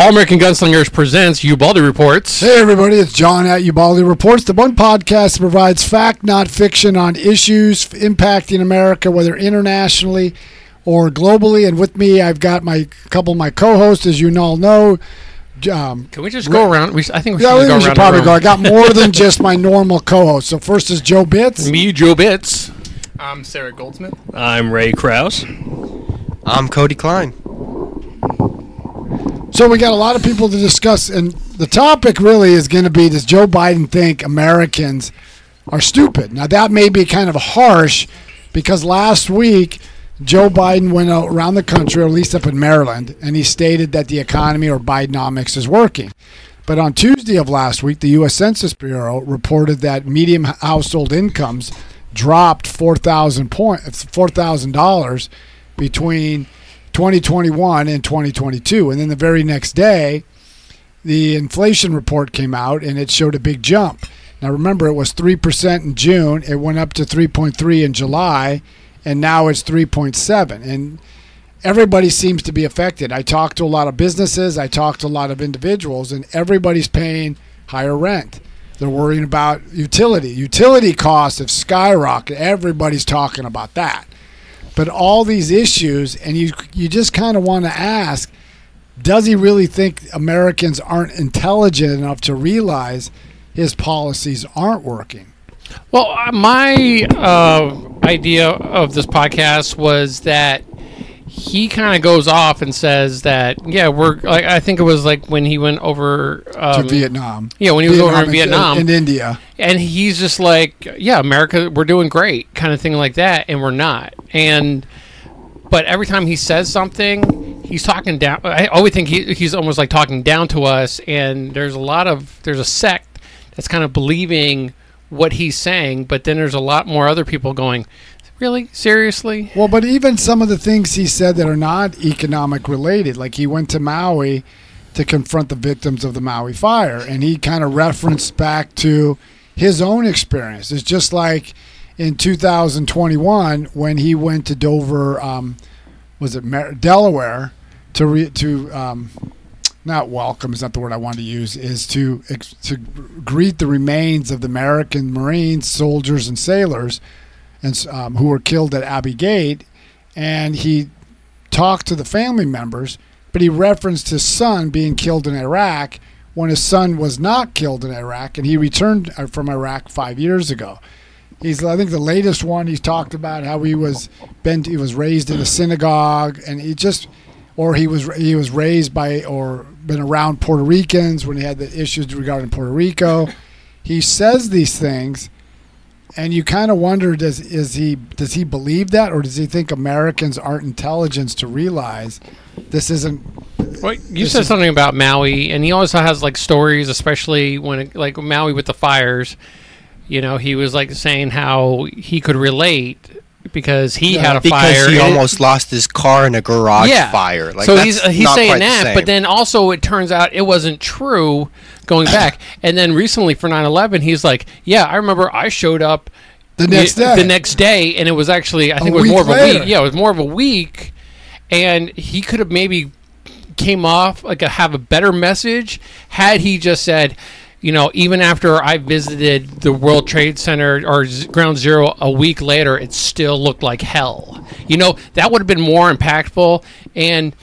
All American Gunslingers presents Ubaldi Reports. Hey everybody, it's John at Ubaldi Reports, the one podcast that provides fact, not fiction, on issues impacting America, whether internationally or globally. And with me, I've got my couple of my co-hosts, as you all know. Um, Can we just go around? We, I think we yeah, should we go should around. probably go. I got more than just my normal co-host. So first is Joe Bitz. Me, Joe Bitz. I'm Sarah Goldsmith. I'm Ray Krause. I'm Cody Klein. So we got a lot of people to discuss, and the topic really is going to be: Does Joe Biden think Americans are stupid? Now that may be kind of harsh, because last week Joe Biden went around the country, or at least up in Maryland, and he stated that the economy or Bidenomics is working. But on Tuesday of last week, the U.S. Census Bureau reported that median household incomes dropped four thousand point four thousand dollars between 2021 and 2022. And then the very next day, the inflation report came out and it showed a big jump. Now remember, it was 3% in June, it went up to 3.3 in July, and now it's 3.7. And everybody seems to be affected. I talked to a lot of businesses, I talked to a lot of individuals, and everybody's paying higher rent. They're worrying about utility. Utility costs have skyrocketed. Everybody's talking about that but all these issues and you you just kind of want to ask does he really think Americans aren't intelligent enough to realize his policies aren't working? Well, uh, my uh, idea of this podcast was that he kind of goes off and says that yeah we're like I think it was like when he went over um, to Vietnam. yeah when he was over in Vietnam and India. And he's just like yeah america we're doing great kind of thing like that and we're not. And but every time he says something he's talking down i always think he, he's almost like talking down to us and there's a lot of there's a sect that's kind of believing what he's saying but then there's a lot more other people going really seriously Well, but even some of the things he said that are not economic related, like he went to Maui to confront the victims of the Maui fire, and he kind of referenced back to his own experience. It's just like in 2021 when he went to Dover, um, was it Delaware, to re- to um, not welcome is not the word I wanted to use is to to greet the remains of the American Marines, soldiers, and sailors and um, who were killed at Abbey Gate, and he talked to the family members, but he referenced his son being killed in Iraq when his son was not killed in Iraq, and he returned uh, from Iraq five years ago. He's, I think, the latest one. He's talked about how he was been, he was raised in a synagogue, and he just, or he was he was raised by or been around Puerto Ricans when he had the issues regarding Puerto Rico. He says these things, and you kind of wonder does is he does he believe that or does he think Americans aren't intelligent to realize this isn't Well, you said something about Maui, and he also has like stories, especially when it, like Maui with the fires. You know, he was like saying how he could relate because he Yeah, had a Because fire. he and- almost lost his car in a garage yeah. fire. Like so that's he's he's not saying quite the that, same. but then also it turns out it wasn't true going back. and then recently for 9/11, he's like, "Yeah, I remember I showed up the next y- day the next day, and it was actually I think it was week more of a week. Yeah, it was more of a week, and he could have maybe came off like a, have a better message had he just said. You know, even after I visited the World Trade Center or Ground Zero a week later, it still looked like hell. You know, that would have been more impactful. And,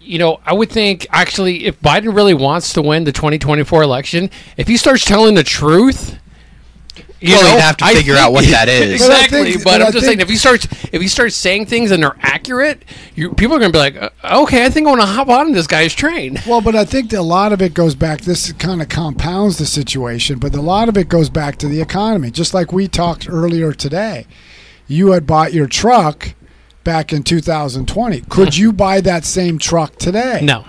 you know, I would think actually, if Biden really wants to win the 2024 election, if he starts telling the truth, you Well, know, he'd have to I figure out what that is. But exactly. think- but, but I'm I just saying, if he starts, if he starts saying things and they're accurate, you, people are going to be like, uh, okay, I think I want to hop on this guy's train. well but I think that a lot of it goes back this kind of compounds the situation but a lot of it goes back to the economy just like we talked earlier today you had bought your truck back in 2020 could you buy that same truck today No,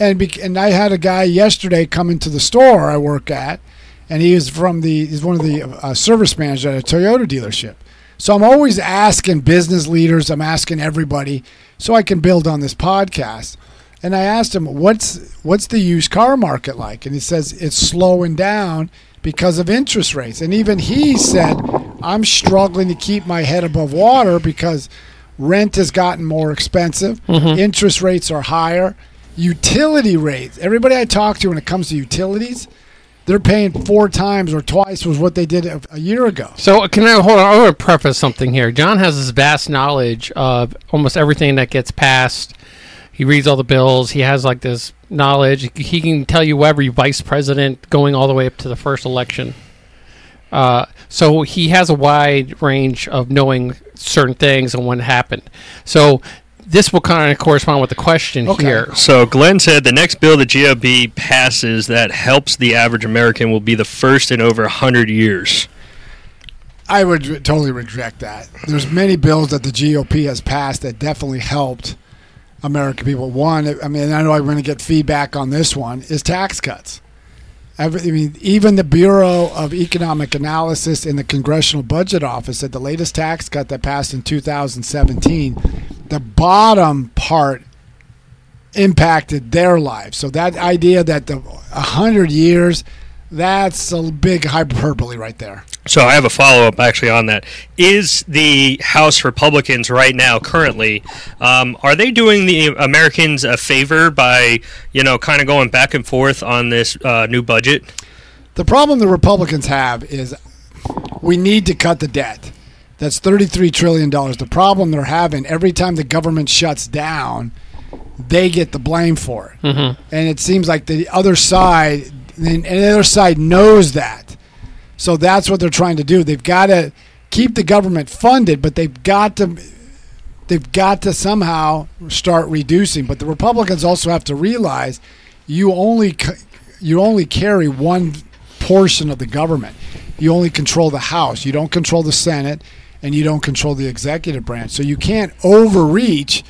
and bec and I had a guy yesterday come into the store I work at, and he is from the he's one of the uh, service managers at a Toyota dealership. So I'm always asking business leaders, I'm asking everybody, so I can build on this podcast. And I asked him, "What's what's the used car market like?" And he says it's slowing down because of interest rates. And even he said, "I'm struggling to keep my head above water because rent has gotten more expensive, interest rates are higher." utility rates. Everybody I talk to when it comes to utilities, they're paying four times or twice was what they did a, a year ago. So can I hold on? I want to preface something here. John has this vast knowledge of almost everything that gets passed. He reads all the bills. He has like this knowledge. He can tell you every vice president going all the way up to the first election. Uh, so he has a wide range of knowing certain things and what happened. So this will kind of correspond with the question Okay. here. So Glenn said the next bill the GOP passes that helps the average American will be the first in over 100 years. I would re- totally reject that. There's many bills that the GOP has passed that definitely helped American people. One, I mean, I know I'm going to get feedback on this one, is tax cuts. Every, I mean, even the Bureau of Economic Analysis in the Congressional Budget Office said the latest tax cut that passed in 2017, the bottom part impacted their lives. So that idea that the 100 years, that's a big hyperbole right there. So I have a follow up actually on that. Is the House Republicans right now currently um, are they doing the Americans a favor by you know kind of going back and forth on this uh, new budget? The problem the Republicans have is we need to cut the debt. That's $33 trillion. The problem they're having every time the government shuts down, they get the blame for it. Mm-hmm. And it seems like the other side, and and the other side knows that. So that's what they're trying to do. They've got to keep the government funded, but they've got to they've got to somehow start reducing. But the Republicans also have to realize you only you only carry one portion of the government. You only control the House. You don't control the Senate, and you don't control the executive branch. So you can't overreach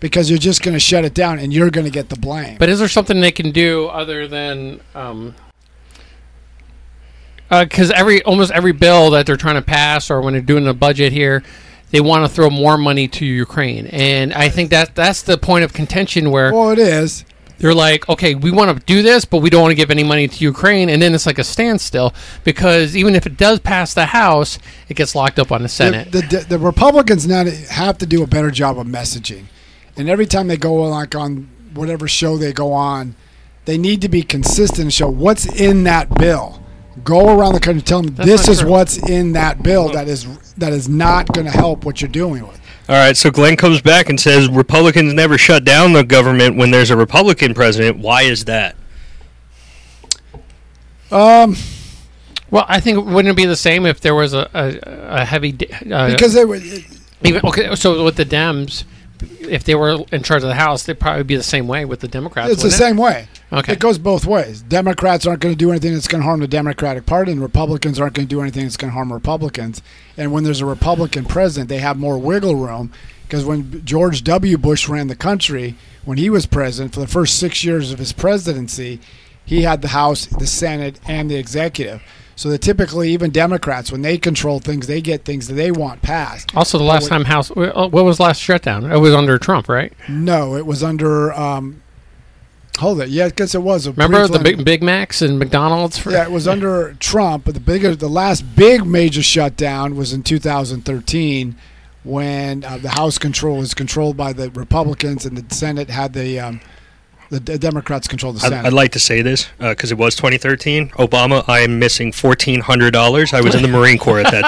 because you're just going to shut it down, and you're going to get the blame. But is there something they can do other than um, because every almost every bill that they're trying to pass or when they're doing the budget here, they want to throw more money to Ukraine, and I think that that's the point of contention where well, it is. They're like, okay, we want to do this, but we don't want to give any money to Ukraine, and then it's like a standstill because even if it does pass the House, it gets locked up on the Senate. The, the, the Republicans now have to do a better job of messaging, and every time they go like on whatever show they go on, they need to be consistent and show what's in that bill. Go around the country, and tell them That's this is true. what's in that bill that is that is not going to help what you're doing with. All right, so Glenn comes back and says Republicans never shut down the government when there's a Republican president. Why is that? Um, well, I think wouldn't it be the same if there was a a, a heavy uh, because they were, Even okay, so with the Dems, if they were in charge of the House, they'd probably be the same way with the Democrats. it's the it? same way. Okay. It goes both ways. Democrats aren't going to do anything that's going to harm the Democratic Party, and Republicans aren't going to do anything that's going to harm Republicans. And when there's a Republican president, they have more wiggle room because when George W. Bush ran the country, when he was president, for the first six years of his presidency, he had the House, the Senate, and the executive. So that typically, even Democrats, when they control things, they get things that they want passed. Also, the last what- time House, what was the last shutdown? It was under Trump, right? No, it was under. Um, hold it, yeah, because it was. A Remember the Big, Big Macs and McDonald's? For, Yeah, it was under Trump, but the bigger, the last big major shutdown was in 2013 when uh, the House control was controlled by the Republicans and the Senate had the um, the D- Democrats control the I'd, Senate. I'd like to say this because it was 2013. Obama, I am missing $1,400. I was in the Marine Corps at that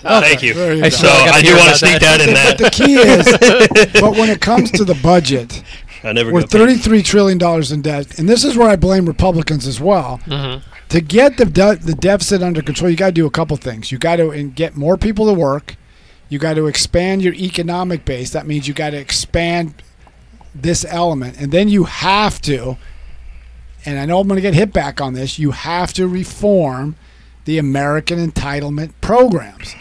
time. Thank you. There you I go. So gotta I do want to sneak that. that in but the key is, but when it comes to the budget, I never we're 33 trillion dollars in debt, and this is where I blame Republicans as well. Mhm. To get the de- the deficit under control, you got to do a couple things. You got to in- get more people to work. You got to expand your economic base. That means you got to expand this element, and then you have to. And I know I'm going to get hit back on this. You have to reform the American entitlement programs.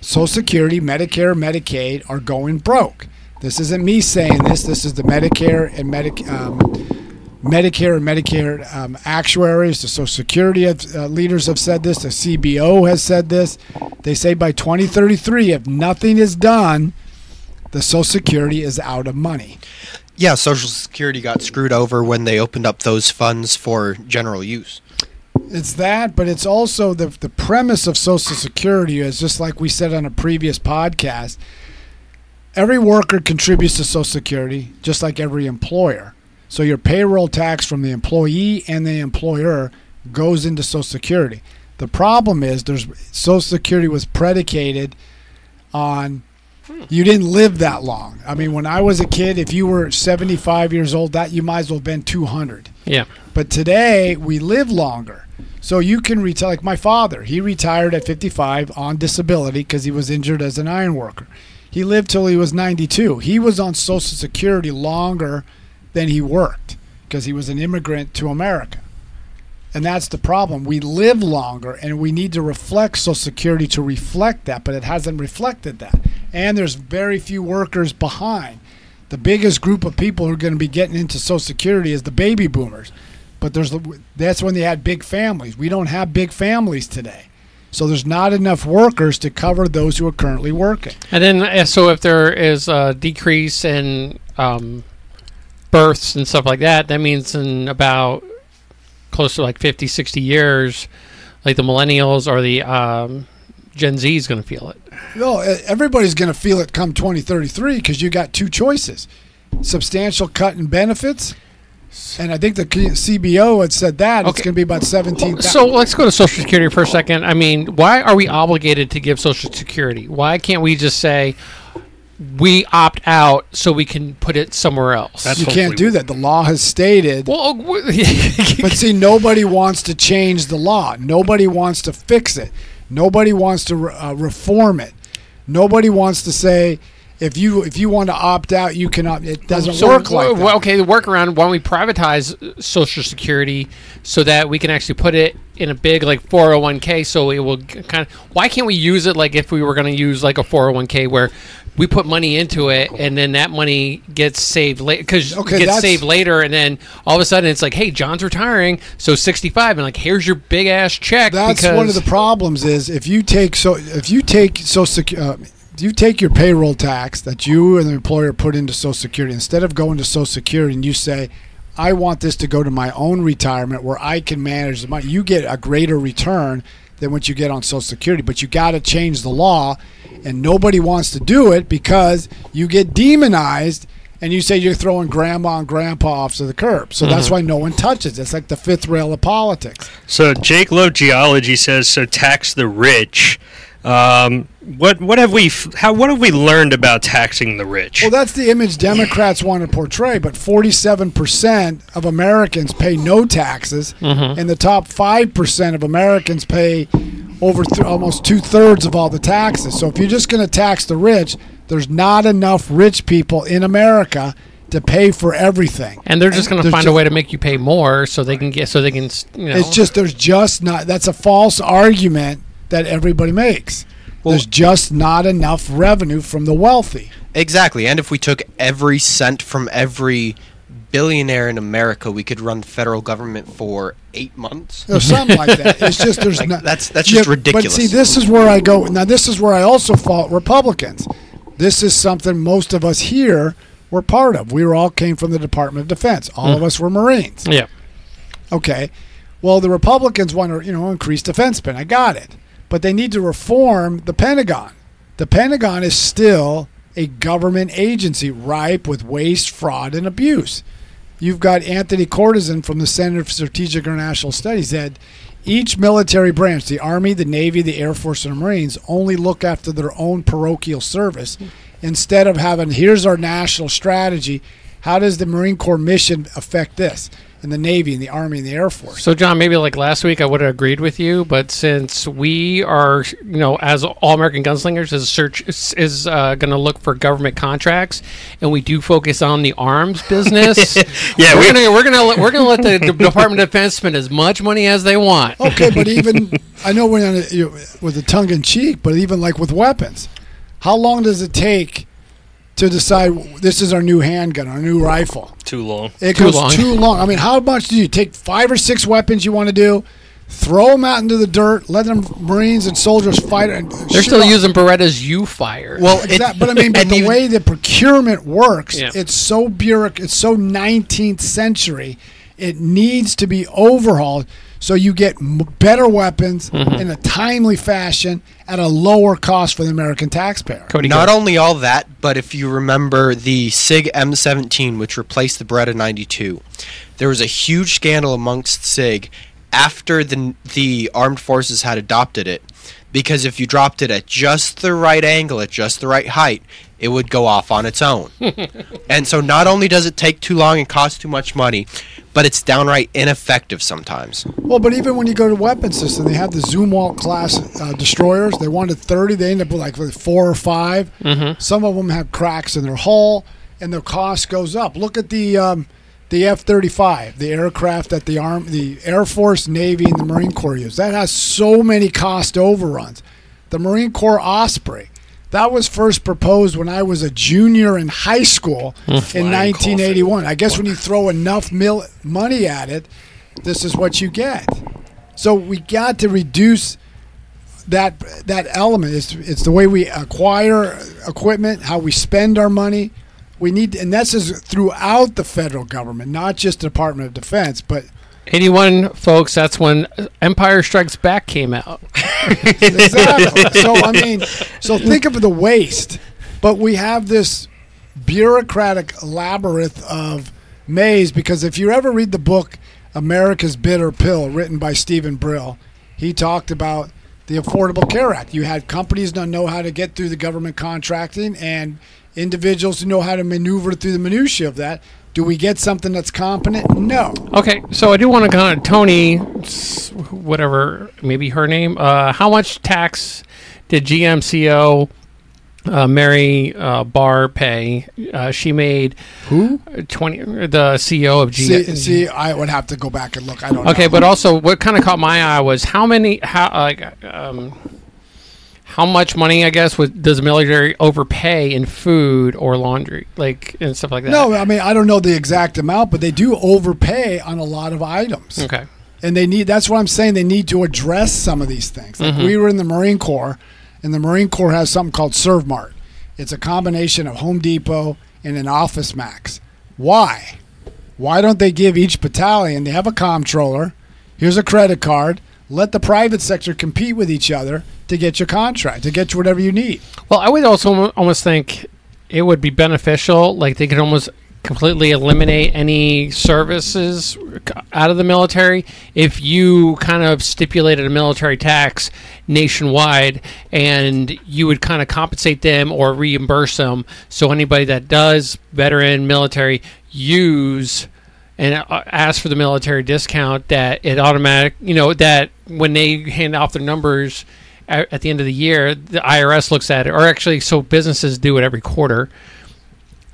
Social Security, Medicare, Medicaid are going broke. This isn't me saying this. This is the Medicare and Medic, um, Medicare and Medicare um, actuaries, the Social Security have, uh, leaders have said this. The CBO has said this. They say by 2033, if nothing is done, the Social Security is out of money. Yeah, Social Security got screwed over when they opened up those funds for general use. It's that, but it's also the the premise of Social Security is just like we said on a previous podcast. Every worker contributes to Social Security, just like every employer. So your payroll tax from the employee and the employer goes into Social Security. The problem is there's Social Security was predicated on you didn't live that long. I mean, when I was a kid, if you were 75 years old, that you might as well have been 200. Yeah. But today we live longer. So you can retire. Like my father, he retired at 55 on disability because he was injured as an iron worker. He lived till he was 92. He was on Social Security longer than he worked because he was an immigrant to America. And that's the problem. We live longer and we need to reflect Social Security to reflect that, but it hasn't reflected that. And there's very few workers behind. The biggest group of people who are going to be getting into Social Security is the baby boomers. But there's that's when they had big families. We don't have big families today. So there's not enough workers to cover those who are currently working. And then, uh, so if there is a decrease in um, births and stuff like that, that means in about close to like 50, 60 years, like the millennials or the um, Gen Z is going to feel it. No, everybody's going to feel it come 2033 because you got two choices: substantial cut in benefits, and I think the CBO had said that it's going to be about 17. So let's go to Social Security for a second. I mean, why are we obligated to give Social Security? Why can't we just say we opt out so we can put it somewhere else? That's you can't do that. The law has stated. well, But see, nobody wants to change the law. Nobody wants to fix it. Nobody wants to uh, reform it. Nobody wants to say if you if you want to opt out, you cannot. It doesn't So, work like well, that. okay, the workaround. Why don't we privatize uh, Social Security so that we can actually put it in a big like 401k? So it will kind of. Why can't we use it like if we were going to use like a 401k where we put money into it and then that money gets saved later because Okay, gets saved later and then all of a sudden it's like, hey, John's retiring, so 65, and like here's your big ass check. That's one of the problems. Is if you take so if you take so uh, you take your payroll tax that you and the employer put into Social Security instead of going to Social Security and you say, I want this to go to my own retirement where I can manage the money, you get a greater return than what you get on Social Security. But you got to change the law, and nobody wants to do it because you get demonized. And you say you're throwing grandma and grandpa off to the curb. So that's mm-hmm. why no one touches. it. It's like the fifth rail of politics. So Jake Love Geology says so tax the rich. Um, what what have we how what have we learned about taxing the rich? Well, that's the image Democrats want to portray, but 47% of Americans pay no taxes, and the top 5% of Americans pay over th- almost two thirds of all the taxes. So if you're just going to tax the rich, there's not enough rich people in America to pay for everything. and they're just going to find ju- a way to make you pay more so they can get so they can you know. It's just there's just not. That's a false argument that everybody makes. there's just not enough revenue from the wealthy. Exactly. And if we took every cent from every billionaire in America, we could run the federal government for eight months. or something like that. It's just there's Like, not. that's- that's just ridiculous. But see, this is where I go. Now, this is where I also fault Republicans. This is something most of us here were part of. We were all came from the Department of Defense. All mm. of us were Marines. yeah. Okay. Well, the Republicans want to, you know, increase defense spend. I got it. But they need to reform the Pentagon. The Pentagon is still a government agency ripe with waste, fraud, and abuse. You've got Anthony Cordesman from the Center for Strategic International Studies said each military branch, the Army, the Navy, the Air Force, and the Marines, only look after their own parochial service instead of having here's our national strategy. How does the Marine Corps mission affect this? And the Navy and the Army and the Air Force. So, John, maybe like last week I would have agreed with you, but since we are, you know, as All American Gunslingers, is search is, is uh, going to look for government contracts, and we do focus on the arms business. Yeah, we're gonna we're gonna let- we're gonna let the D- Department of Defense spend as much money as they want. Okay, but even I know we're on a, you know, with a tongue in cheek, but even like with weapons, how long does it take to decide this is our new handgun, our new rifle? Too long. It Too goes long. too long. I mean, how much do you take? Five or six weapons you want to do? Throw them out into the dirt. Let them Marines and soldiers fight. And They're still off. using Berettas U fire. Well, it, Exact- but I mean, but the even- way the procurement works, Yeah. it's so bureauc- it's so 19th century. It needs to be overhauled so you get m- better weapons Mm-hmm. in a timely fashion at a lower cost for the American taxpayer. Cody, Not go. only all that, but if you remember the SIG M17, which replaced the Beretta 92, there was a huge scandal amongst SIG after the the armed forces had adopted it, because if you dropped it at just the right angle, at just the right height, it would go off on its own. and so not only does it take too long and cost too much money, but it's downright ineffective sometimes. Well, but even when you go to weapon system, they have the Zumwalt class uh, destroyers. They wanted 30. They end up with like four or 5 Mm-hmm. Some of them have cracks in their hull, and their cost goes up. Look at the um, the F-35, the aircraft that the arm, the Air Force, Navy, and the Marine Corps use. That has so many cost overruns. The Marine Corps Osprey. That was first proposed when I was a junior in high school hmm. in 1981. I guess when you throw enough mil- money at it, this is what you get. So we got to reduce that that element. It's it's the way we acquire equipment, how we spend our money. We need, and this is throughout the federal government, not just the Department of Defense, but 81, folks, that's when Empire Strikes Back came out. exactly. so I mean, so think of the waste. But we have this bureaucratic labyrinth of maze because if you ever read the book America's Bitter Pill, written by Stephen Brill, he talked about the Affordable Care Act. You had companies that know how to get through the government contracting and individuals who know how to maneuver through the minutiae of that. Do we get something that's competent? No. Okay, so I do want to kind of Tony, whatever, maybe her name. Uh, how much tax did GMCO uh, Mary uh, Barr pay? Uh, she made Who? twenty. The CEO of G. See, see, I would have to go back and look. I don't know. Okay, but also what kind of caught my eye was how many how like um, how much money I guess was, does the military overpay in food or laundry like and stuff like that. No, I mean I don't know the exact amount, but they do overpay on a lot of items, Okay. and they need. That's what I'm saying. They need to address some of these things. Like mm-hmm. we were in the Marine Corps, and the Marine Corps has something called ServMart. It's a combination of Home Depot and an Office Max. Why? Why don't they give each battalion? They have a comptroller. Here's a credit card. Let the private sector compete with each other to get your contract, to get you whatever you need. Well, I would also almost think it would be beneficial. Like they could almost completely eliminate any services out of the military if you kind of stipulated a military tax nationwide and you would kind of compensate them or reimburse them. So anybody that does veteran military use and uh, ask for the military discount that it automatic you know that when they hand off their numbers at, at the end of the year the IRS looks at it or actually so businesses do it every quarter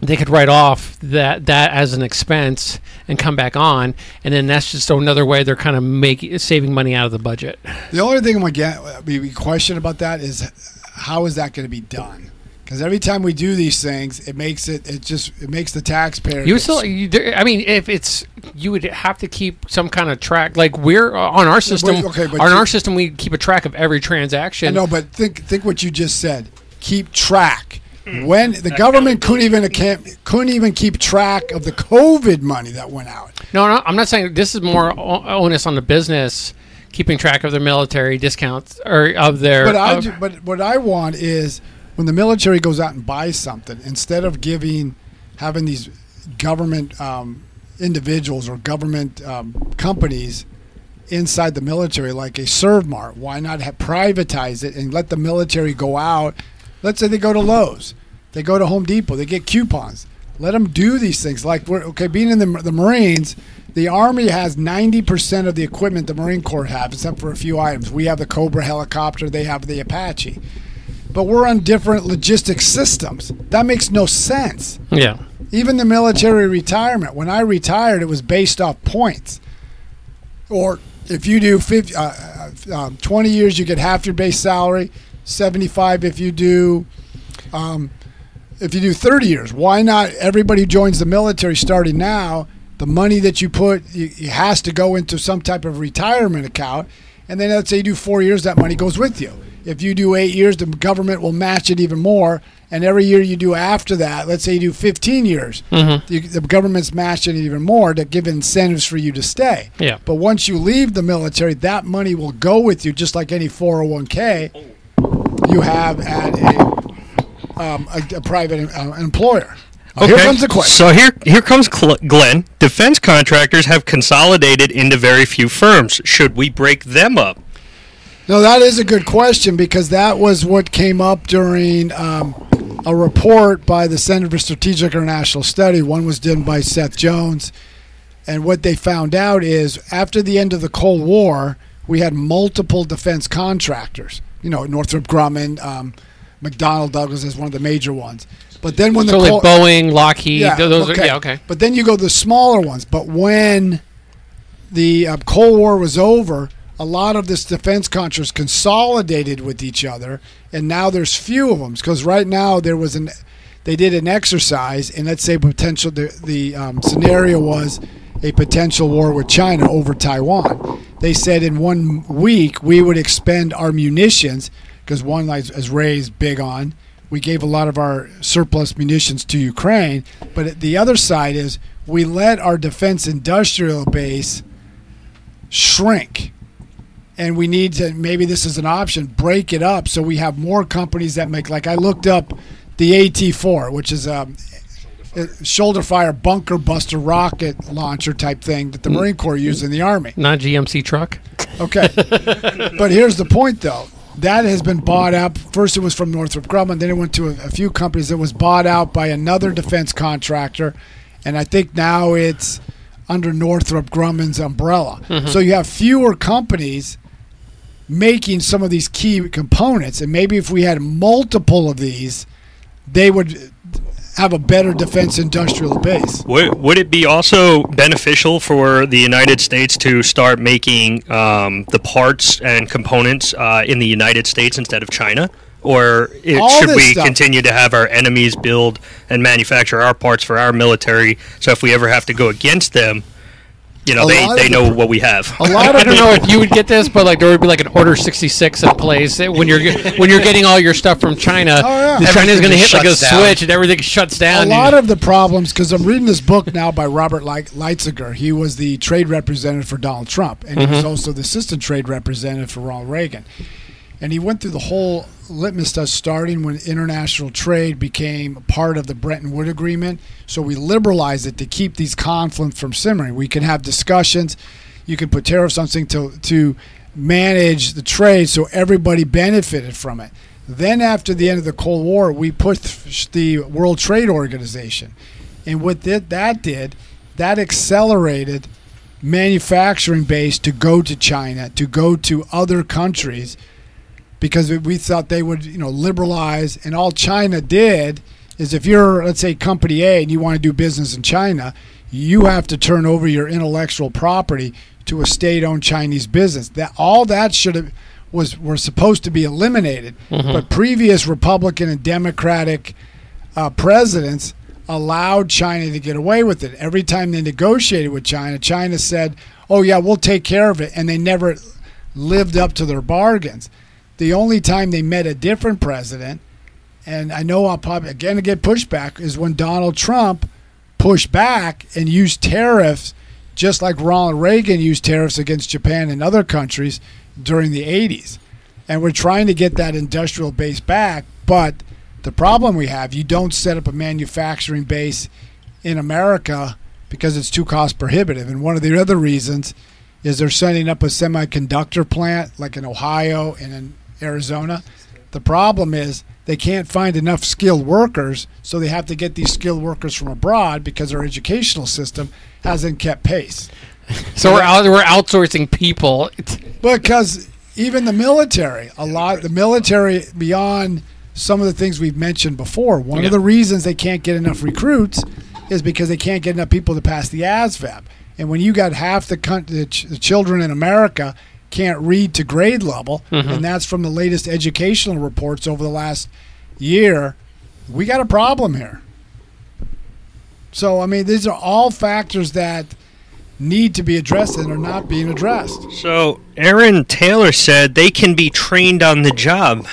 they could write off that that as an expense and come back on and then that's just another way they're kind of making saving money out of the budget The only thing we get we, question about that is how is that going to be done? Because every time we do these things, it makes it it just it makes the taxpayer. you still you, there- i mean if it's you would have to keep some kind of track like we're uh, on our system okay, but on you- our system we keep a track of every transaction No, but think think what you just said. Keep track. When the government couldn't even account, couldn't even keep track of the COVID money that went out. No, no, I'm not saying this is more o- onus on the business keeping track of their military discounts or of their. But I of- ju- but what I want is when the military goes out and buys something, instead of giving having these government um, individuals or government um, companies inside the military like a ServMart, why not have privatize it and let the military go out? Let's say they go to Lowe's, they go to Home Depot, they get coupons. Let them do these things. Like we're okay, being in the the Marines, the Army has ninety percent of the equipment the Marine Corps have, except for a few items. We have the Cobra helicopter, they have the Apache, but we're on different logistics systems. That makes no sense. yeah. Even the military retirement. When I retired, it was based off points. Or if you do 50, uh, uh, um, 20 years, you get half your base salary. 75 if you do. Um, if you do 30 years, why not everybody who joins the military starting now, the money that you put it it has to go into some type of retirement account. And then let's say you do four years, that money goes with you. If you do eight years, the government will match it even more. And every year you do after that, let's say you do 15 years, Mm-hmm. you, the government's matching it even more to give incentives for you to stay. Yeah. But once you leave the military, that money will go with you, just like any 401k you have at a, um, a, a private uh, employer. Now, Here comes the question. So here, here comes Cl- Glenn. Defense contractors have consolidated into very few firms. Should we break them up? No, that is a good question because that was what came up during um, a report by the Center for Strategic International Study. One was done by Seth Jones. And what they found out is after the end of the Cold War, we had multiple defense contractors. You know, Northrop Grumman, um, McDonnell Douglas is one of the major ones. But then when the So like Cold- Boeing, Lockheed, th- those are yeah okay. but then you go to the smaller ones. But when the uh, Cold War was over, a lot of this defense contractors consolidated with each other, and now there's few of them. Because right now there was an, they did an exercise, and let's say potential the the um, scenario was a potential war with China over Taiwan. They said in one week we would expend our munitions because one like as Ray's big on we gave a lot of our surplus munitions to Ukraine. But the other side is we let our defense industrial base shrink. And we need to, maybe this is an option, break it up so we have more companies that make, like I looked up the AT 4, which is a, shoulder fire bunker buster rocket launcher type thing that the mm. Marine Corps uses in the Army. Not GMC truck. Okay. but here's the point, though. That has been bought out. First, it was from Northrop Grumman. Then it went to a, a few companies. It was bought out by another defense contractor. And I think now it's under Northrop Grumman's umbrella. Mm-hmm. So you have fewer companies making some of these key components. And maybe if we had multiple of these, they would have a better defense industrial base. Would, would it be also beneficial for the United States to start making um, the parts and components uh, in the United States instead of China? Or it, should we stuff. continue to have our enemies build and manufacture our parts for our military? So if we ever have to go against them, you know, A they, they know the- what we have. A lot Of I of don't know if you would get this, but like there would be like an Order 66 in place when you're when you're getting all your stuff from China. Oh, yeah. the China's going to hit like a down. switch and everything shuts down. a lot of the problems because I'm reading this book now by Robert Leit- Lighthizer. He was the trade representative for Donald Trump, and he was mm-hmm. also the assistant trade representative for Ronald Reagan. And he went through the whole litmus test, starting when international trade became part of the Bretton Woods Agreement. So we liberalized it to keep these conflicts from simmering. We can have discussions. You can put tariffs on something to to manage the trade, so everybody benefited from it. Then, after the end of the Cold War, we pushed the World Trade Organization, and what that that did, that accelerated manufacturing base to go to China, to go to other countries, because we thought they would, you know, liberalize. And all China did is, if you're, let's say, Company A, and you want to do business in China, you have to turn over your intellectual property to a state-owned Chinese business. That all that should have was were supposed to be eliminated, but previous Republican and Democratic uh, presidents allowed China to get away with it. Every time they negotiated with China, China said, "Oh yeah, we'll take care of it," and they never lived up to their bargains. The only time they met a different president, and I know I'll probably again get pushback, is when Donald Trump pushed back and used tariffs, just like Ronald Reagan used tariffs against Japan and other countries during the 80s. And we're trying to get that industrial base back, but the problem we have, you don't set up a manufacturing base in America because it's too cost prohibitive. And one of the other reasons is they're setting up a semiconductor plant like in Ohio and in Arizona. The problem is they can't find enough skilled workers, so they have to get these skilled workers from abroad because our educational system hasn't kept pace. so we're out, we're outsourcing people. Because even the military, a lot the military beyond some of the things we've mentioned before, one Yeah. of the reasons they can't get enough recruits is because they can't get enough people to pass the ASVAB. And when you got half the, coun- the, ch- the children in America can't read to grade level, and mm-hmm. that's from the latest educational reports over the last year, we got a problem here. So I mean, these are all factors that need to be addressed and are not being addressed. So Aaron Taylor said they can be trained on the job.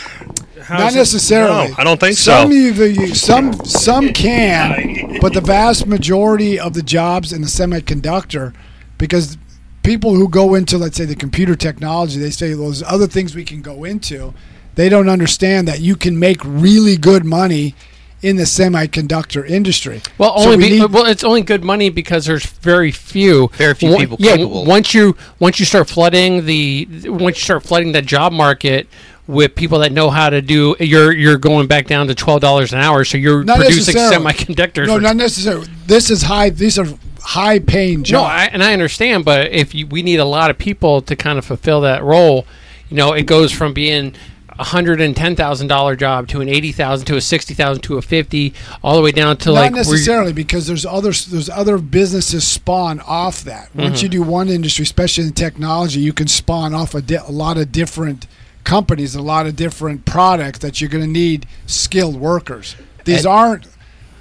How Not necessarily. No, I don't think some so. Of you, some some can, but the vast majority of the jobs in the semiconductor, because people who go into let's say the computer technology, they say well, there's other things we can go into. They don't understand that you can make really good money in the semiconductor industry. Well, So only we be, need- well, it's only good money because there's very few, Very few One- people Yeah, capable. once you once you start flooding the once you start flooding the job market with people that know how to do, you're you're going back down to twelve dollars an hour. So you're Not producing semiconductors. No, for- not necessarily. This is high. These are high paying job. no. I, and I understand, but if you, we need a lot of people to kind of fulfill that role, you know, it goes from being a hundred and ten thousand dollar job to an eighty thousand to a sixty thousand to a fifty, all the way down to Not like necessarily because there's other there's other businesses spawn off that. Once Mm-hmm. you do one industry, especially in technology, you can spawn off a, di- a lot of different companies, a lot of different products that you're going to need skilled workers. These aren't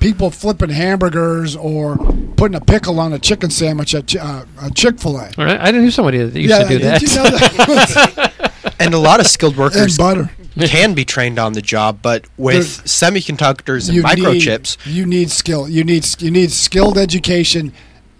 people flipping hamburgers or putting a pickle on a chicken sandwich at uh, uh, Chick Fil A. All right, I didn't know somebody that used to do that. you know that? And a lot of skilled workers can be trained on the job, but with semiconductors and you microchips, Need, you need skill. You need you need skilled education.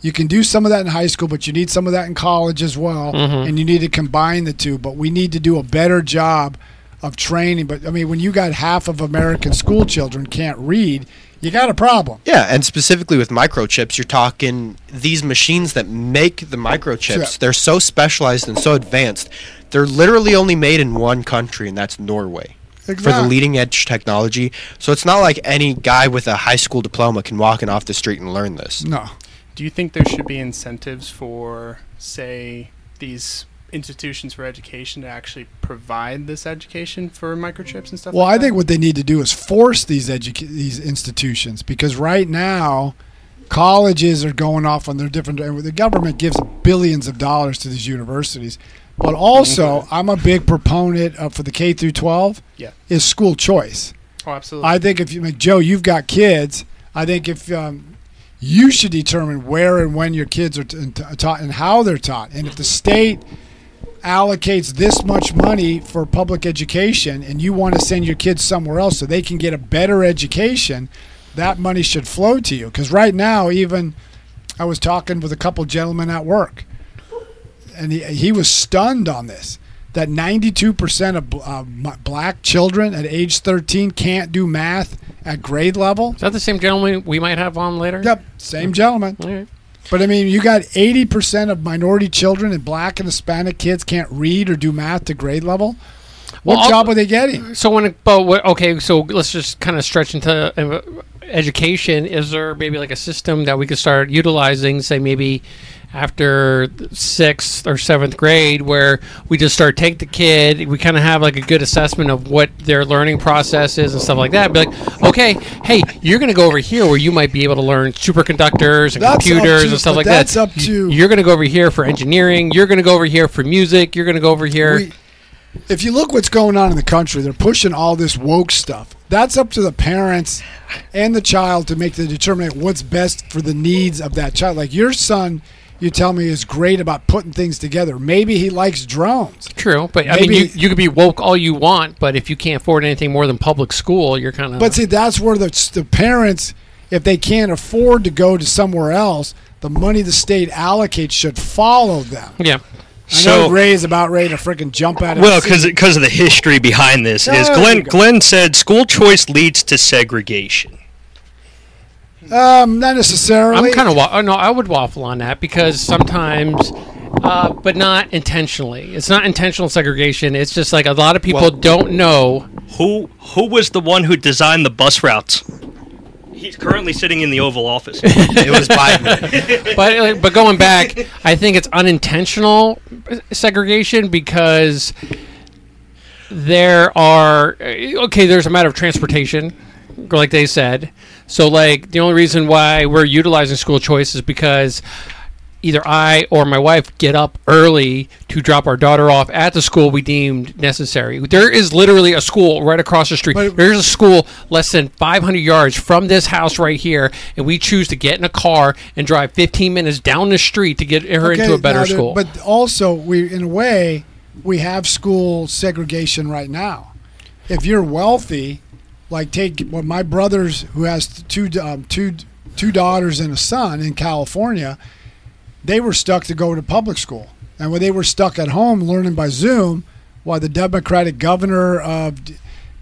You can do some of that in high school, but you need some of that in college as well, Mm-hmm. and you need to combine the two. But we need to do a better job of training. But I mean, when you got half of American school children can't read, you got a problem. yeah, and specifically with microchips, you're talking these machines that make the microchips. Sure. They're so specialized and so advanced. They're literally only made in one country, and that's Norway. For the leading edge technology. So it's not like any guy with a high school diploma can walk in off the street and learn this. No, Do you think there should be incentives for, say, these institutions for education to actually provide this education for microchips and stuff? Well, like I that? think what they need to do is force these educa- these institutions because right now colleges are going off on their different. The government gives billions of dollars to these universities, but also I'm a big proponent of for the K through 12 Yeah. is school choice. Oh, absolutely. I think if you like Joe, you've got kids. I think if um, you should determine where and when your kids are t- t- taught and how they're taught, and if the state allocates this much money for public education and you want to send your kids somewhere else so they can get a better education, that money should flow to you. Because right now, even I was talking with a couple gentlemen at work, and he, he was stunned on this that 92% of uh, black children at age 13 can't do math at grade level. Is that the same gentleman we might have on later? Yep, same gentleman. All right. But I mean, you got 80% of minority children and black and Hispanic kids can't read or do math to grade level. What Well, job are they getting? So when, but what, okay, so let's just kind of stretch into uh, education. Is there maybe like a system that we could start utilizing? Say maybe after sixth or seventh grade, where we just start take the kid, we kind of have like a good assessment of what their learning process is and stuff like that. Be like, okay, hey, you're going to go over here where you might be able to learn superconductors and That's computers to- and stuff like that's that. up to- You're going to go over here for engineering. You're going to go over here for music. You're going to go over here. We, if you look what's going on in the country, they're pushing all this woke stuff. That's up to the parents and the child to make the determination what's best for the needs of that child. Like your son, you tell me is great about putting things together. Maybe he likes drones. True, but I mean, you, you could be woke all you want, but if you can't afford anything more than public school, you're kind of. But see, that's where the, the parents, if they can't afford to go to somewhere else, the money the state allocates should follow them. yeah, I know So- Ray is about ready to freaking jump out of Well, his seat. because of the history behind this is Glenn. Glenn said school choice leads to segregation. Um, not necessarily. I'm kind of wa- oh, no, I would waffle on that because sometimes, uh, but not intentionally. It's not intentional segregation. It's just like a lot of people Well- don't know. Who who was the one who designed the bus routes? He's currently sitting in the Oval Office. It was Biden. But uh, but going back, I think it's unintentional segregation because there are okay. There's a matter of transportation, like they said. So like the only reason why we're utilizing school choice is because either I or my wife get up early to drop our daughter off at the school we deemed necessary. There is literally a school right across the street. But- There's a school less than 500 yards from this house right here, and we choose to get in a car and drive 15 minutes down the street to get her into a better there- school. But also, we in a way we have school segregation right now. If you're wealthy, like take well, my brothers who has two um, two two daughters and a son in California, they were stuck to go to public school, and when they were stuck at home learning by Zoom, while the Democratic governor of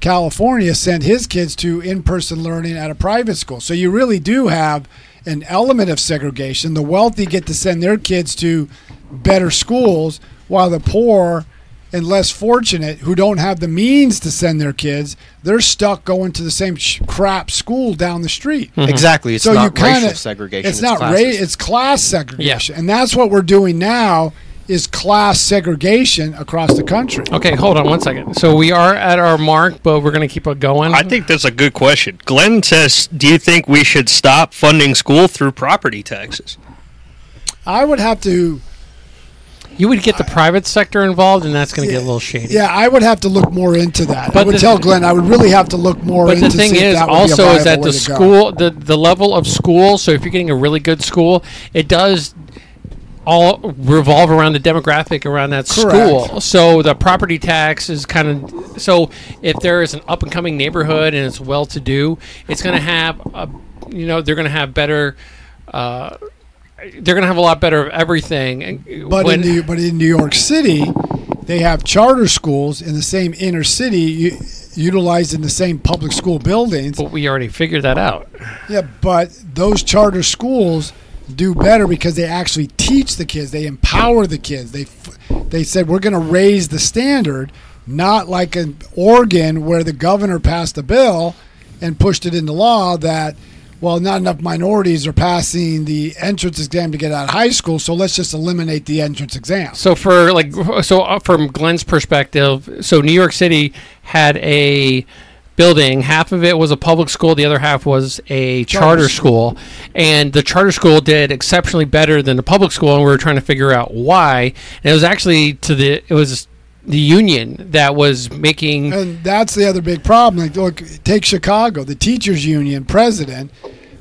California sent his kids to in-person learning at a private school. So you really do have an element of segregation. The wealthy get to send their kids to better schools, while the poor and less fortunate who don't have the means to send their kids, they're stuck going to the same sh- crap school down the street. Mm-hmm. Exactly. It's so not you kind racial of segregation. It's, not classist. race. It's class segregation, yeah. and that's what we're doing now. Is class segregation across the country? okay, hold on one second. So we are at our mark, but we're going to keep it going. I think that's a good question. Glenn says, "Do you think we should stop funding school through property taxes?" I would have to. You would get the private sector involved, and that's going to get a little shady. Yeah, I would have to look more into that. But I would the- tell Glenn I would really have to look more But into the thing is, also, is that the go. school, the the level of school. So if you're getting a really good school, it does all revolve around the demographic around that Correct. school. So the property tax is kind of so if there is an up and coming neighborhood and it's well to do, it's going to have a, you know, they're going to have better. Uh, they're going to have a lot better of everything. But when- in New, but in New York City, they have charter schools in the same inner city, u- utilizing the same public school buildings. but we already figured that out. Yeah, but those charter schools do better because they actually teach the kids. They empower the kids. They they said we're going to raise the standard, not like in Oregon where the governor passed a bill and pushed it into law that well, not enough minorities are passing the entrance exam to get out of high school, so let's just eliminate the entrance exam. So for like, so uh, from Glenn's perspective, so New York City had a building. Half of it was a public school. The other half was a charter, Charter school. And the charter school did exceptionally better than the public school. And we were trying to figure out why. And it was actually to the it was the union that was making. And that's the other big problem. Like, look, take Chicago. The teachers' union president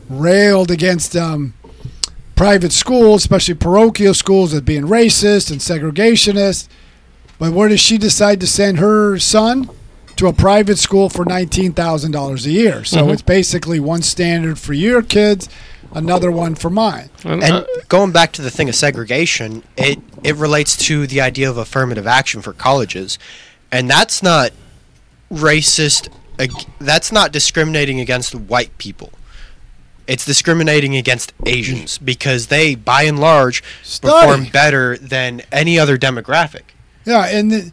railed against um, private schools, especially parochial schools, as being racist and segregationist. But where does she decide to send her son? To a private school for nineteen thousand dollars a year. So Mhm. it's basically one standard for your kids, another one for mine. And uh, going back to the thing of segregation, it it relates to the idea of affirmative action for colleges, and that's not racist. That's not discriminating against white people. It's discriminating against Asians because they, by and large, perform better than any other demographic. Yeah, and th-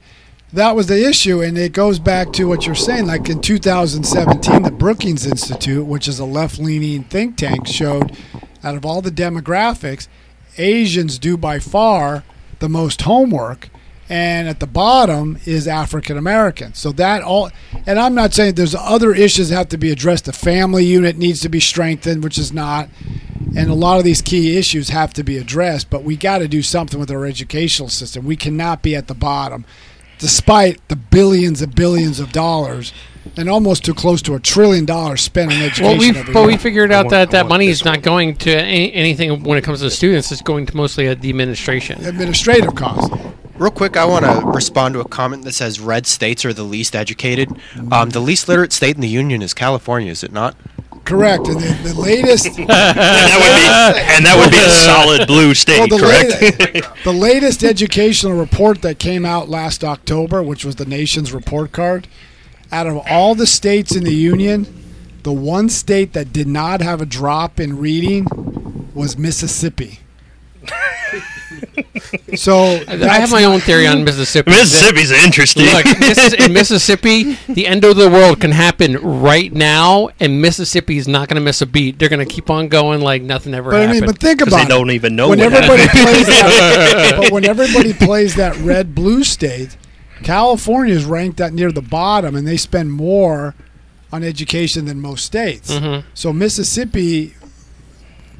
that was the issue, and it goes back to what you're saying. Like in 2017, the Brookings Institute, which is a left-leaning think tank, showed out of all the demographics, Asians do by far the most homework, and at the bottom is African Americans. So that all, and I'm not saying there's other issues that have to be addressed. The family unit needs to be strengthened, which is not and a lot of these key issues have to be addressed but we got to do something with our educational system we cannot be at the bottom despite the billions and billions of dollars and almost too close to a trillion dollars spent on education well, we every but we figured out want- that that money is not going to any, anything when it comes to students. It's going to mostly the administration. administrative costs Real quick, I want to respond to a comment that says red states are the least educated. Um, the least literate state in the union is California, is it not? Correct and the, the latest And that would be, and that would be a solid blue state, Well, the, correct? the latest educational report that came out last October, which was the nation's report card, out of all the states in the union, the one state that did not have a drop in reading was Mississippi. So I have my own theory on Mississippi. Mississippi's interesting. Look, in Mississippi, the end of the world can happen right now, and Mississippi's not going to miss a beat. They're going to keep on going like nothing ever But I happened. mean, but think 'Cause about they it. don't even know when everybody plays that, but when everybody plays that red blue state, California is ranked at near the bottom, and they spend more on education than most states. Mhm. So Mississippi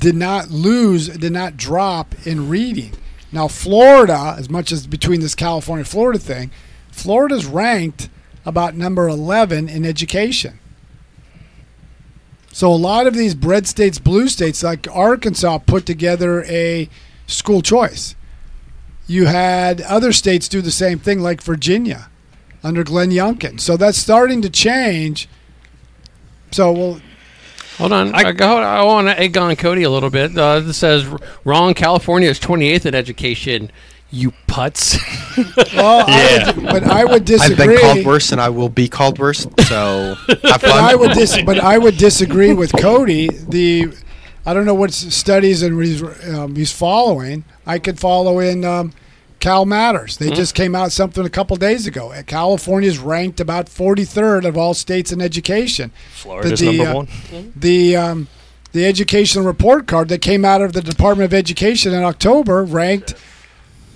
did not lose, did not drop in reading. Now, Florida, as much as between this California Florida thing, Florida's ranked about number 11 in education. So a lot of these red states, blue states, like Arkansas, put together a school choice. You had other states do the same thing, like Virginia, under Glenn Youngkin. So that's starting to change. So well, Hold on. I- I, go, I want to egg on Cody a little bit. Uh, this says wrong. California is 28th in education. You putz. well Yeah. I would, but I would I've disagree. been called worse, and I will be called worse. So have But I would dis- but I would disagree with Cody. The I don't know what studies and what he's um, he's following. I could follow in um, Cal Matters. They just came out something a couple days ago. Uh, California's ranked about 43rd of all states in education. Florida's the, number uh, one. The um, the educational report card that came out of the Department of Education in October ranked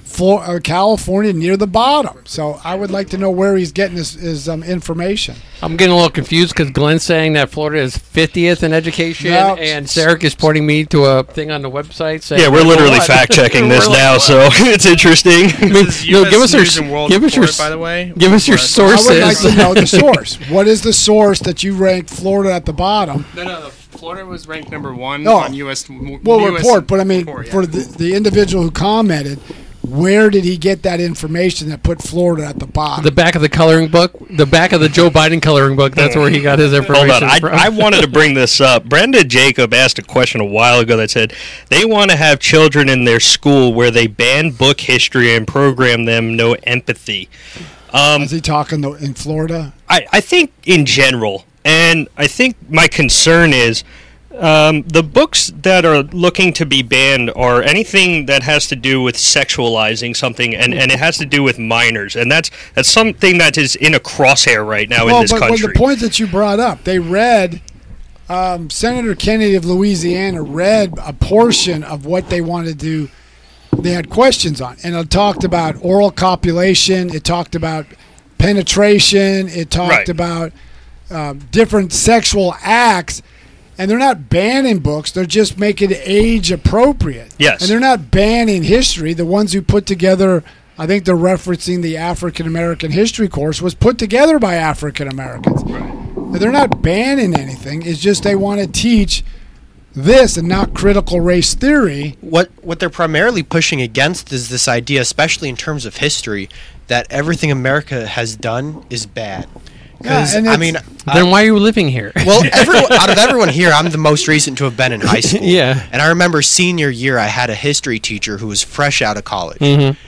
for uh, California near the bottom. So I would like to know where he's getting his, his um, information. I'm getting a little confused because Glenn's saying that Florida is 50th in education, No. and Sarek is pointing me to a thing on the website saying. Yeah, we're literally fact checking this We're like, now, what? so it's interesting. This is no, give us your News s- give us your by the way. give us your Where- source. I would like to know the source. What is the source that you ranked Florida at the bottom? No, no, the Florida was ranked number one Oh. on U.S. w- Well, US report, but I mean, report, yeah. for the, the individual who commented, where did he get that information that put Florida at the bottom? The back of the coloring book, the back of the Joe Biden coloring book. That's where he got his information Hold on, I, from. I wanted to bring this up. Brenda Jacob asked a question a while ago that said they want to have children in their school where they ban book history and program them no empathy. Um, is he talking in Florida? I, I think in general, and I think my concern is um, the books that are looking to be banned are anything that has to do with sexualizing something, and, and it has to do with minors, and that's that's something that is in a crosshair right now in this but country. when the point that you brought up, they read um, Senator Kennedy of Louisiana read a portion of what they wanted to. Do they had questions on, and it talked about oral copulation. It talked about penetration. It talked Right. about um, different sexual acts. And they're not banning books; they're just making it age appropriate. Yes. and they're not banning history. The ones who put together, I think they're referencing the African American history course, was put together by African Americans. Right. They're not banning anything. It's just they want to teach this and not critical race theory. what what they're primarily pushing against is this idea, especially in terms of history, that everything America has done is bad. Because Yeah, and I mean, then I- why are you living here? well, everyone, out of everyone here, I'm the most recent to have been in high school. Yeah. and I remember senior year, I had a history teacher who was fresh out of college. Mm-hmm.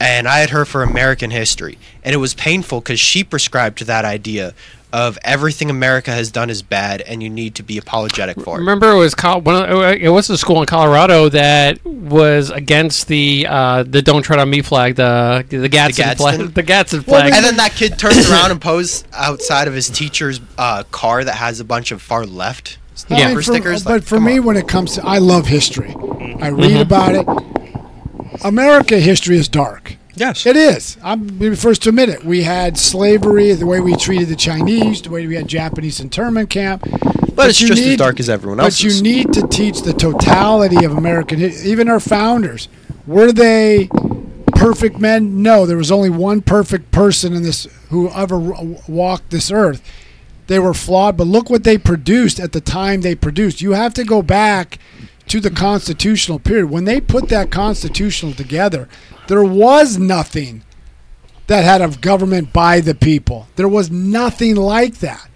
and I had her for American history, and it was painful because she prescribed to that idea of everything America has done is bad, and you need to be apologetic for it. Remember, it was Col- one of, it was a school in Colorado that was against the uh, the "Don't Tread on Me" flag, the the Gadsden, Gadsden? flag, the Gadsden Well, flag. And then that kid turns around and poses outside of his teacher's uh, car that has a bunch of far left I Yeah. mean, bumper for- stickers. but Like, for me, on. when it comes to, I love history. I read about it. America history is dark. Yes, It is. I'm the first to admit it. We had slavery, the way we treated the Chinese, the way we had Japanese internment camp. but it's you just as dark as everyone else. But you need to teach the totality of American history. Even our founders, were they perfect men? No, there was only one perfect person in this who ever walked this earth. They were flawed, but look what they produced at the time they produced. You have to go back to the constitutional period. When they put that constitutional together, there was nothing that had a government by the people. There was nothing like that.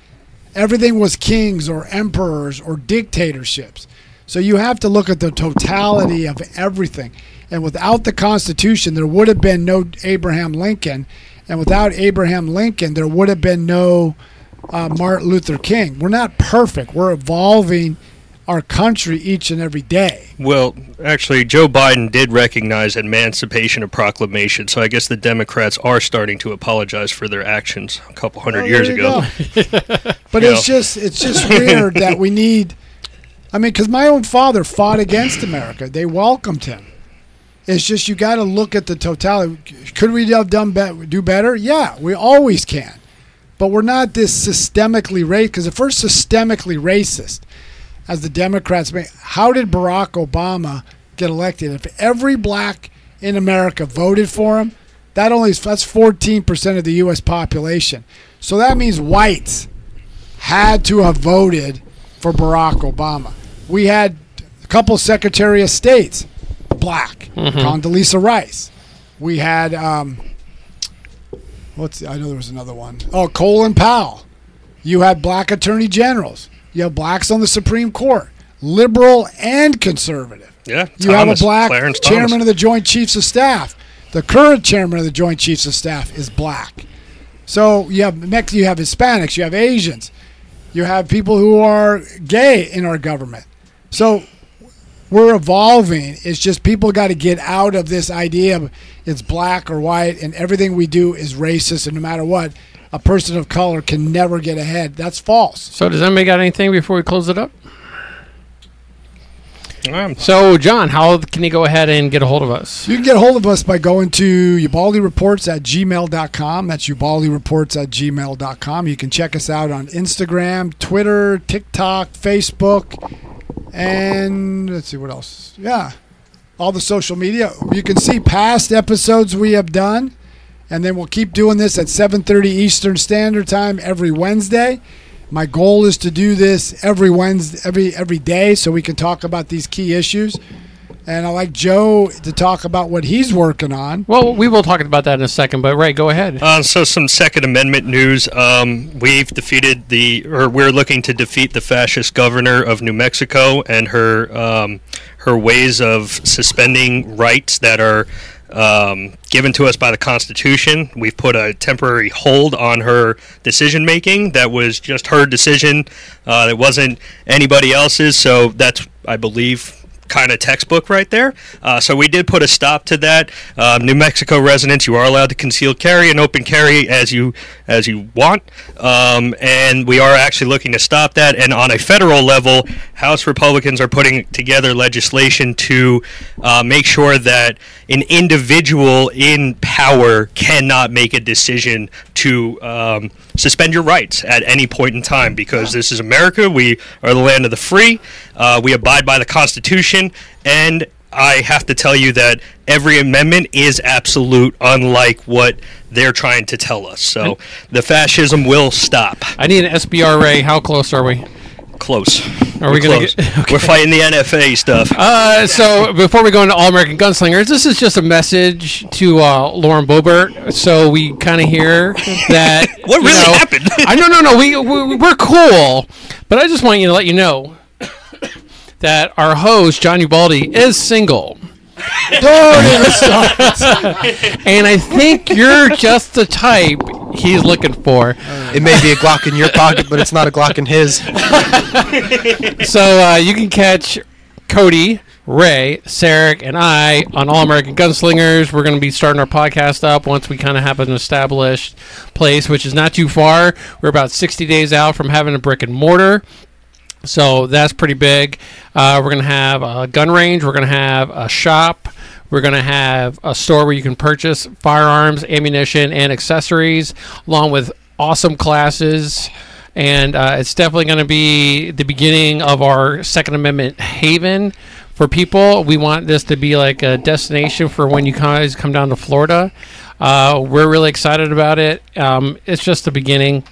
Everything was kings or emperors or dictatorships. So you have to look at the totality of everything. And without the Constitution, there would have been no Abraham Lincoln. And without Abraham Lincoln, there would have been no uh, Martin Luther King. We're not perfect. We're evolving our country each and every day. Well, actually, Joe Biden did recognize Emancipation of Proclamation, so I guess the Democrats are starting to apologize for their actions a couple hundred Oh, years ago. but You it's know. just it's just weird that we need. I mean, because my own father fought against America. They welcomed him. It's just you got to look at the totality. Could we have done be- do better? Yeah, we always can. But we're not this systemically racist. Because if we're systemically racist, as the Democrats make. How did Barack Obama get elected? If every black in America voted for him, that only that's 14% of the U.S. population. So that means whites had to have voted for Barack Obama. We had a couple Secretary of States, black, Condoleezza Rice. We had um, what's I know there was another one. Oh, Colin Powell. You had black attorney generals. You have blacks on the Supreme Court, liberal and conservative. Yeah, You Thomas, have a black Clarence chairman Thomas. of the Joint Chiefs of Staff. The current chairman of the Joint Chiefs of Staff is black. So you have Mex- you have Hispanics, you have Asians, you have people who are gay in our government. So we're evolving. It's just people got to get out of this idea of it's black or white and everything we do is racist and no matter what, a person of color can never get ahead. That's false. So does anybody got anything before we close it up? So John, how can you go ahead and get a hold of us? You can get a hold of us by going to Ubaldi Reports at gmail.com. That's Ubaldi Reports at gmail.com. You can check us out on Instagram, Twitter, TikTok, Facebook, and let's see what else. Yeah, all the social media. You can see past episodes we have done, and then we'll keep doing this at 7:30 Eastern Standard Time every Wednesday. My goal is to do this every Wednesday, every every day, so we can talk about these key issues. And I like Joe to talk about what he's working on. Well, we will talk about that in a second, but Ray, go ahead. Uh, so some Second Amendment news. Um, we've defeated the, or we're looking to defeat the fascist governor of New Mexico and her um, her ways of suspending rights that are um, given to us by the Constitution. We've put a temporary hold on her decision making. That was just her decision. Uh, it wasn't anybody else's. So that's, I believe, kind of textbook right there. Uh, so we did put a stop to that. Um, New Mexico residents, you are allowed to conceal carry and open carry as you as you want, um, and we are actually looking to stop that. And on a federal level, House Republicans are putting together legislation to uh, make sure that an individual in power cannot make a decision to um, suspend your rights at any point in time because this is America. We are the land of the free. Uh, we abide by the Constitution, and I have to tell you that every amendment is absolute, unlike what they're trying to tell us. So the fascism will stop. I need an SBR Ray. How close are we? Close. Are we gonna close. We're fighting the NFA stuff. Uh, so before we go into All American Gunslingers, this is just a message to uh, Lauren Boebert. So we kind of hear that What really know- happened? I no no no we, we we're cool, but I just want you to let you know that our host John Ubaldi is single, Don't even start. and I think you're just the type he's looking for. It may be a Glock in your pocket, but it's not a Glock in his. So uh, you can catch Cody, Ray, Sarek, and I on All American Gunslingers. We're going to be starting our podcast up once we kind of have an established place, which is not too far. We're about 60 days out from having a brick and mortar. So that's pretty big. Uh, we're going to have a gun range. We're going to have a shop. We're going to have a store where you can purchase firearms, ammunition, and accessories, along with awesome classes. And uh, it's definitely going to be the beginning of our Second Amendment haven for people. We want this to be like a destination for when you guys come down to Florida. Uh, we're really excited about it. Um, it's just the beginning.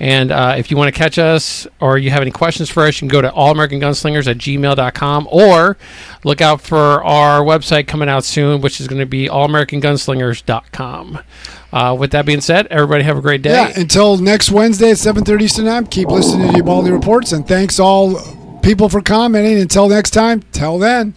And uh, if you want to catch us or you have any questions for us, you can go to allamericangunslingers at gmail.com or look out for our website coming out soon, which is going to be allamericangunslingers.com. Uh, with that being said, everybody have a great day. Yeah, until next Wednesday at 7.30 Eastern Time, keep listening to Ubaldi Reports. And thanks all people for commenting. Until next time, till then.